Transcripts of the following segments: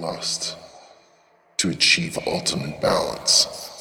lust to achieve ultimate balance.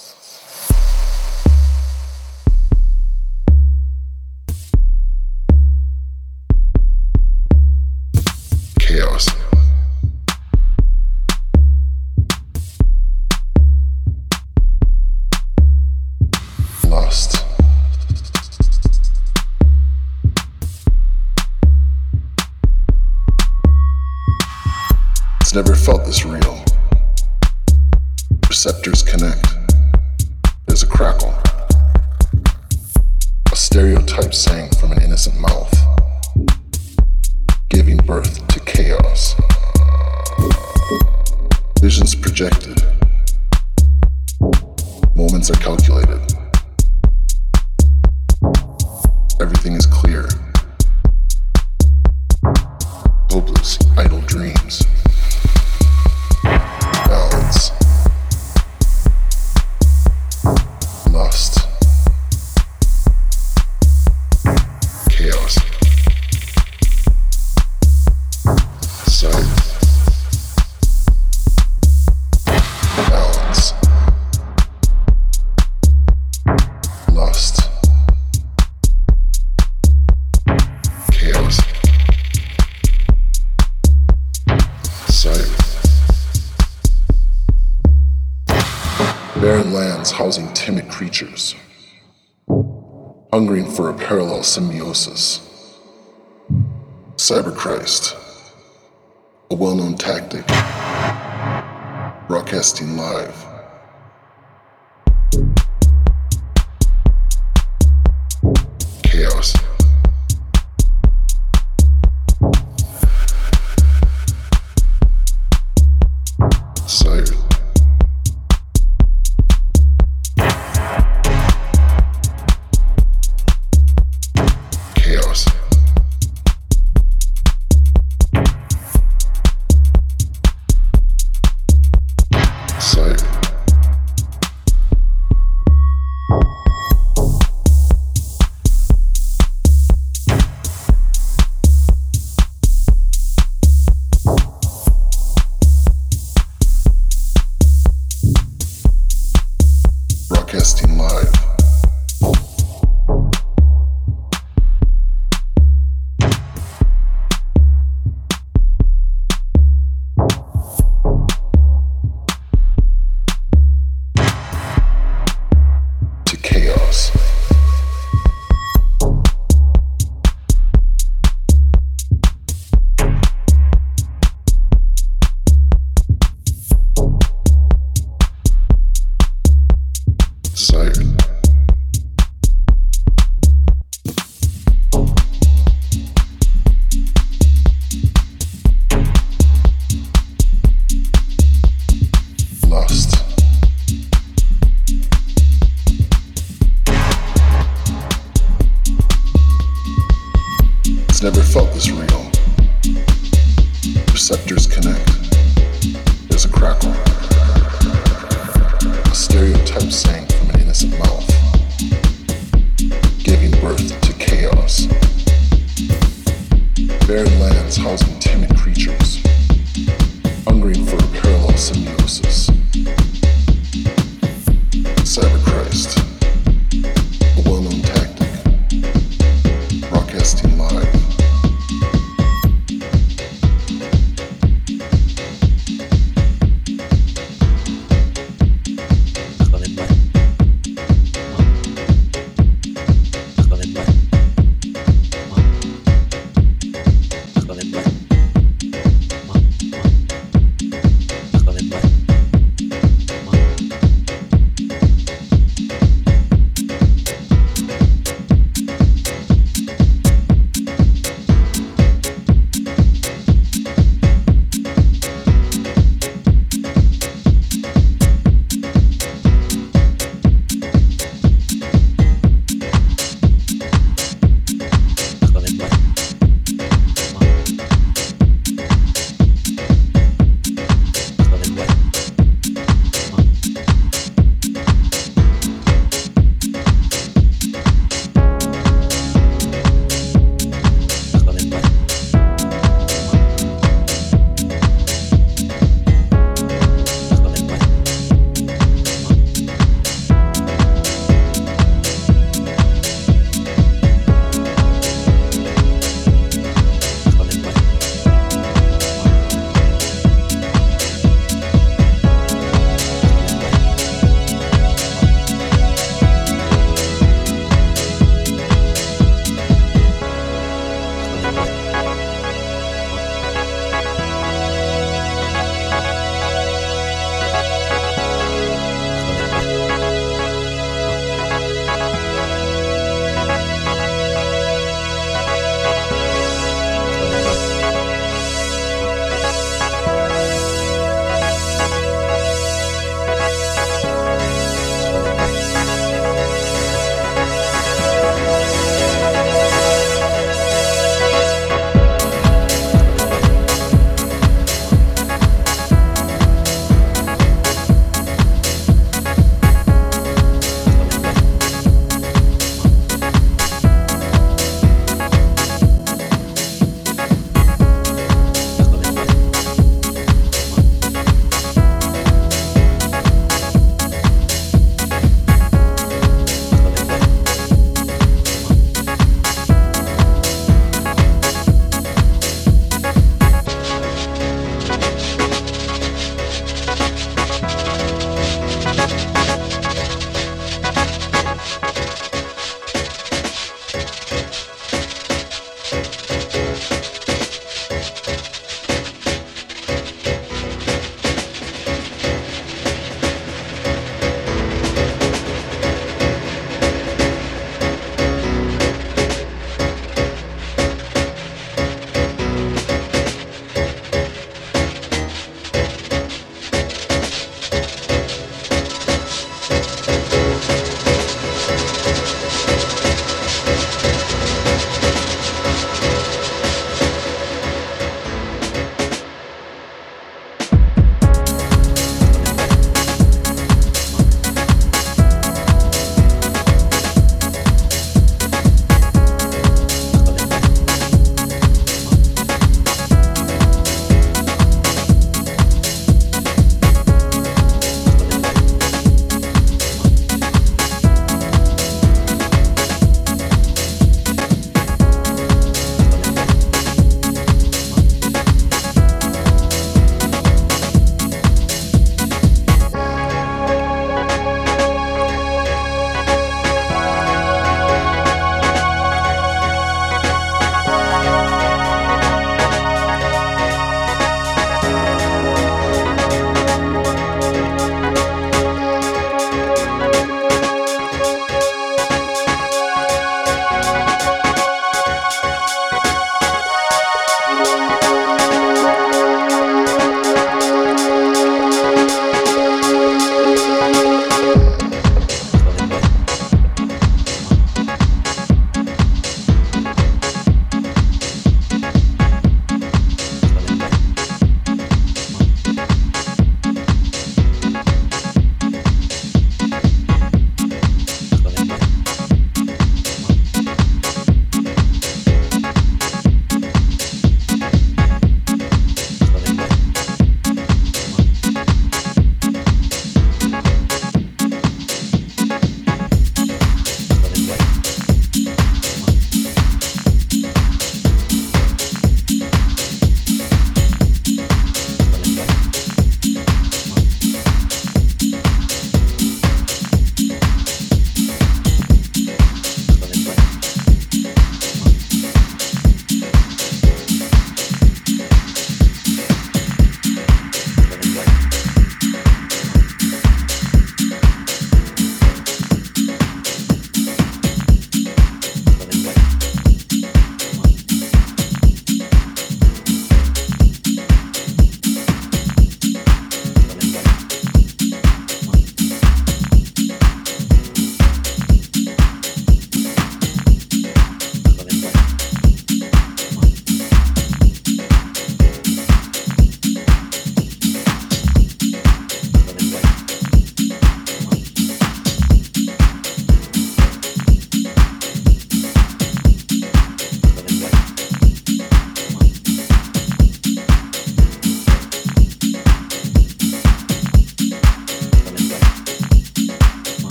Symbiosis. Cyberchrist,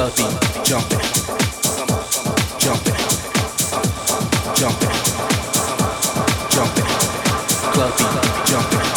Jumping, jump it. Jump it. Jump it. Jump jump it.